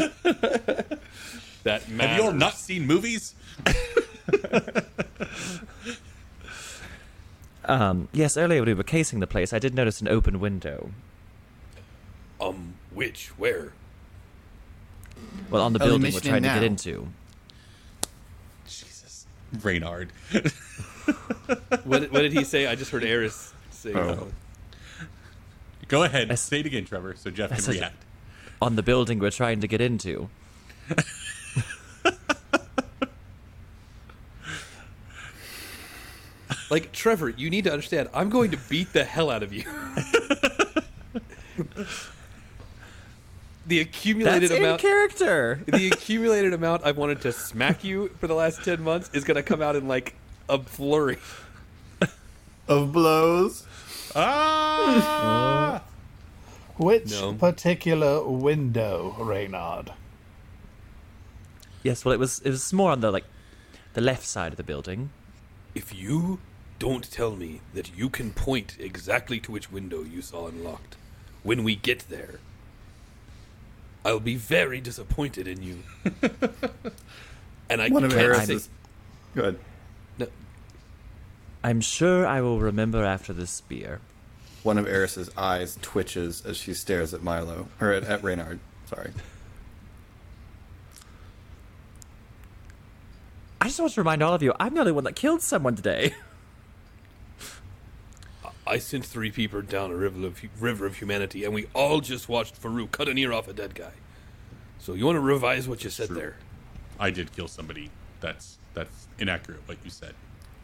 That Have you all not seen movies? Um, yes, earlier when we were casing the place, I did notice an open window. Um, which, where? Well, on the Oh, building we're mentioned it trying to get into. Jesus, Reynard. What, what did he say? I just heard Eris say. Oh. Go ahead. I s- Say it again, Trevor, so Jeff can react. On the building we're trying to get into. Like Trevor, you need to understand. I'm going to beat the hell out of you. the accumulated That's in amount. character. the accumulated amount I've wanted to smack you for the last ten months is going to come out in like a flurry. Of blows. Ah! Which No. particular window, Reynard? Yes, well, it was it was more on the like the left side of the building. If you don't tell me that you can point exactly to which window you saw unlocked when we get there, I'll be very disappointed in you. and I One of can't say, Eris's. Good. no, I'm sure I will remember after the spear. One of Eris's eyes twitches as she stares at Milo or at, at Reynard. Sorry. I just want to remind all of you, I'm the only one that killed someone today. I sent three people down a river of, river of humanity, and we all just watched Farouk cut an ear off a dead guy. So you want to revise what you said True. there? I did kill somebody. That's that's inaccurate. What you said.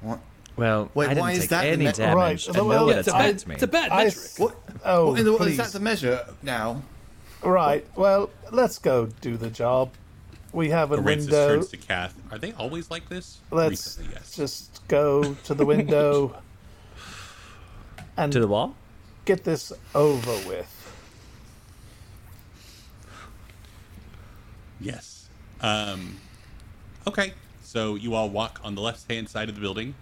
What? Well, Wait, I didn't why is take that the any me- damage, Right, and no well, one it's a attacked bad- me. it's a bad metric. s- What? Oh, What in the world is that the measure now? Right. Well, let's go do the job. We have a Araxis window. turns to Kath. Are they always like this? Let's Recently, yes. just go to the window and To the wall? get this over with. Yes. Um, okay. So you all walk on the left hand side of the building.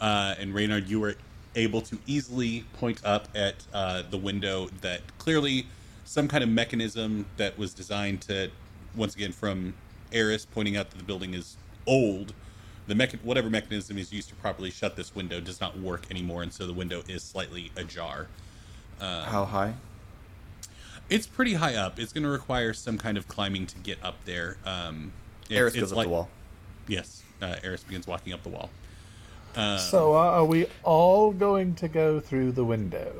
Uh, and Reynard, you were able to easily point up at uh, the window that clearly some kind of mechanism that was designed to, once again, from Eris pointing out that the building is old. The mech- whatever mechanism is used to properly shut this window does not work anymore, and so the window is slightly ajar. How high? It's pretty high up. It's going to require some kind of climbing to get up there. Um, it- Eris it's goes up like- the wall. Yes, uh, Eris begins walking up the wall. so, uh, are we all going to go through the window?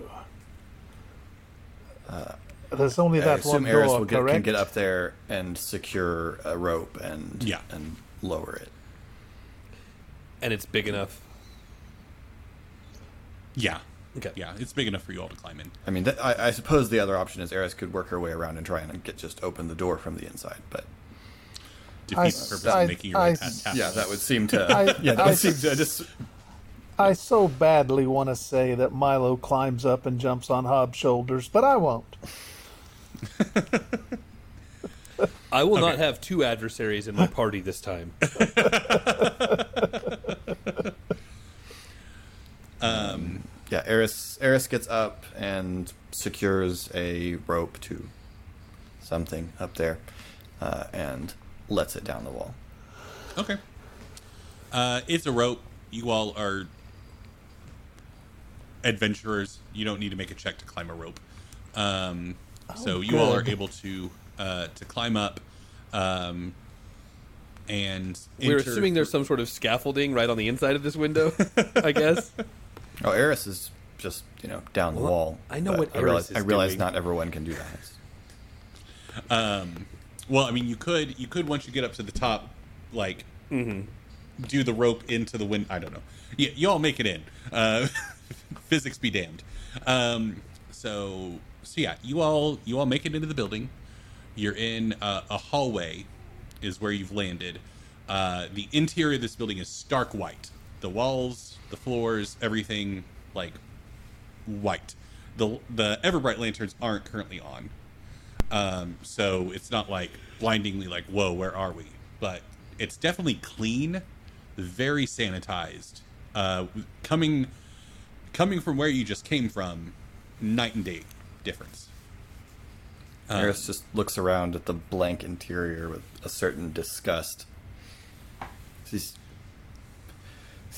There's only I that assume one Eris door, will get, correct? can get up there and secure a rope and Yeah. and lower it. And it's big enough. Yeah, Okay. yeah, it's big enough for you all to climb in. I mean, th- I, I suppose the other option is Eris could work her way around and try and get just open the door from the inside. But Defeat the purpose I- of making your I- way past half. yeah, that would seem to I- yeah that I- would seem to just I so badly want to say that Milo climbs up and jumps on Hob's shoulders, but I won't. I will not have two adversaries in my party this time. Yeah. Eris Eris gets up and secures a rope to something up there uh, and lets it down the wall. Okay. Uh, it's a rope. You all are adventurers. You don't need to make a check to climb a rope. Um, so you all are able to uh, to climb up. Um, and We're enter- assuming there's some sort of scaffolding right on the inside of this window, I guess. Oh, Eris is just you know down the wall. I know but what I realize. Eris is I realize doing. not everyone can do that. Um, well, I mean, you could you could once you get up to the top, like do the rope into the wind. I don't know. Yeah, you all make it in. Uh, physics be damned. Um, so so yeah, you all you all make it into the building. You're in uh, a hallway, is where you've landed. Uh, the interior of this building is stark white. The walls, the floors, everything like white. The the Everbright lanterns aren't currently on. Um, so it's not like blindingly like, whoa, where are we? But it's definitely clean, very sanitized. Uh, coming coming from where you just came from, night and day difference. Um, just looks around at the blank interior with a certain disgust. Is,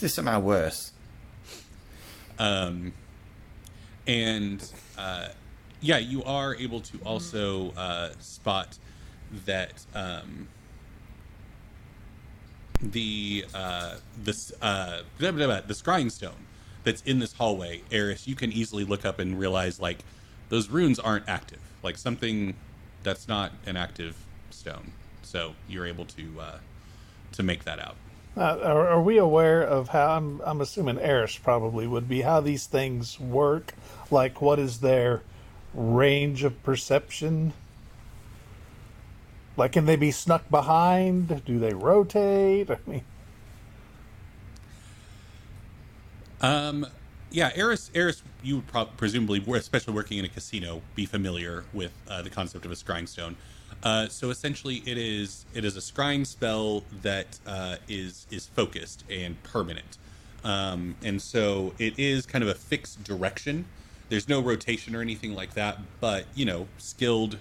this is somehow worse. Um, and uh, yeah, you are able to also uh, spot that um, the uh, this uh, blah, blah, blah, the scrying stone that's in this hallway, Eris, you can easily look up and realize like those runes aren't active. Like something that's not an active stone. So you're able to uh, to make that out. Uh, are, are we aware of how? I'm, I'm assuming Eris probably would be how these things work. Like, what is their range of perception? Like, can they be snuck behind? Do they rotate? I mean, Um, yeah, Eris, Eris, you would prob- presumably, especially working in a casino, be familiar with uh, the concept of a scrying stone. Uh, so essentially, it is it is a scrying spell that uh, is is focused and permanent, um, and so it is kind of a fixed direction. There's no rotation or anything like that, but you know, skilled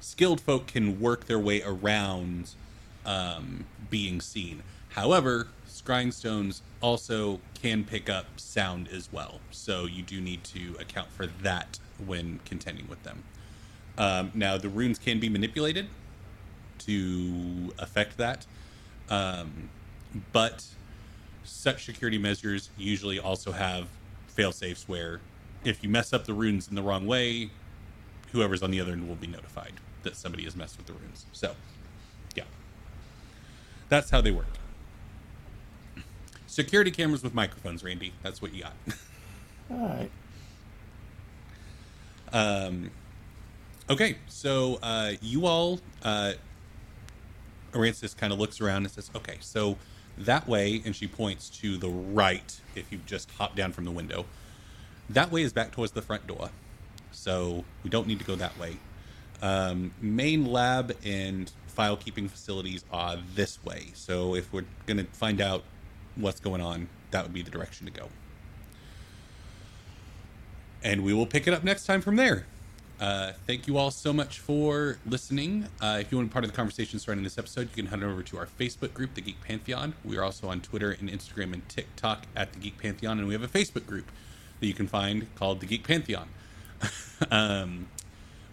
skilled folk can work their way around um, being seen. However, scrying stones also can pick up sound as well, so you do need to account for that when contending with them. Um, now, the runes can be manipulated to affect that, um, but such security measures usually also have fail safes where if you mess up the runes in the wrong way, whoever's on the other end will be notified that somebody has messed with the runes. So, yeah. That's how they work. Security cameras with microphones, Randy. That's what you got. all right. Um, okay, so uh, you all, uh, Aransas kind of looks around and says, okay, so that way, and she points to the right if you just hop down from the window. That way is back towards the front door. So we don't need to go that way. Um, main lab and file keeping facilities are this way. So if we're going to find out what's going on, that would be the direction to go and we will pick it up next time from there. Uh, thank you all so much for listening. Uh, if you want to be part of the conversation surrounding this episode, you can head over to our Facebook group, The Geek Pantheon. We are also on Twitter and Instagram and TikTok at The Geek Pantheon, and we have a Facebook group that you can find called The Geek Pantheon. um,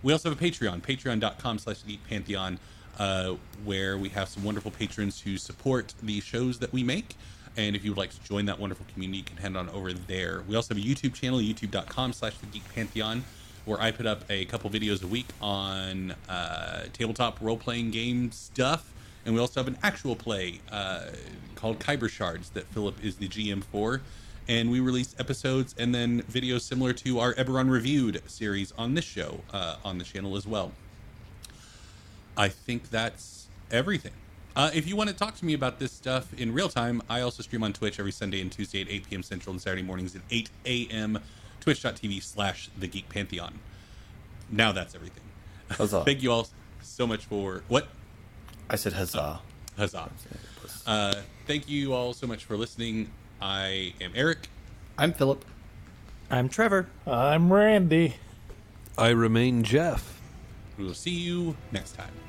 we also have a Patreon, patreon.com slash Geek Pantheon, uh, where we have some wonderful patrons who support the shows that we make. And if you would like to join that wonderful community, you can head on over there. We also have a YouTube channel, youtube.com slash the Geek Pantheon, where I put up a couple videos a week on uh, tabletop role playing game stuff. And we also have an actual play uh, called Kyber Shards that Philip is the GM for. And we release episodes and then videos similar to our Eberron Reviewed series on this show uh, on the channel as well. I think that's everything. Uh, if you want to talk to me about this stuff in real time, I also stream on Twitch every Sunday and Tuesday at 8 p.m. Central and Saturday mornings at 8 a.m. Twitch.tv slash The Geek Pantheon. Now that's everything. Huzzah. Thank you all so much for what? I said huzzah. Huzzah. Uh, thank you all so much for listening. I am Eric. I'm Philip. I'm Trevor. I'm Randy. I remain Jeff. We will see you next time.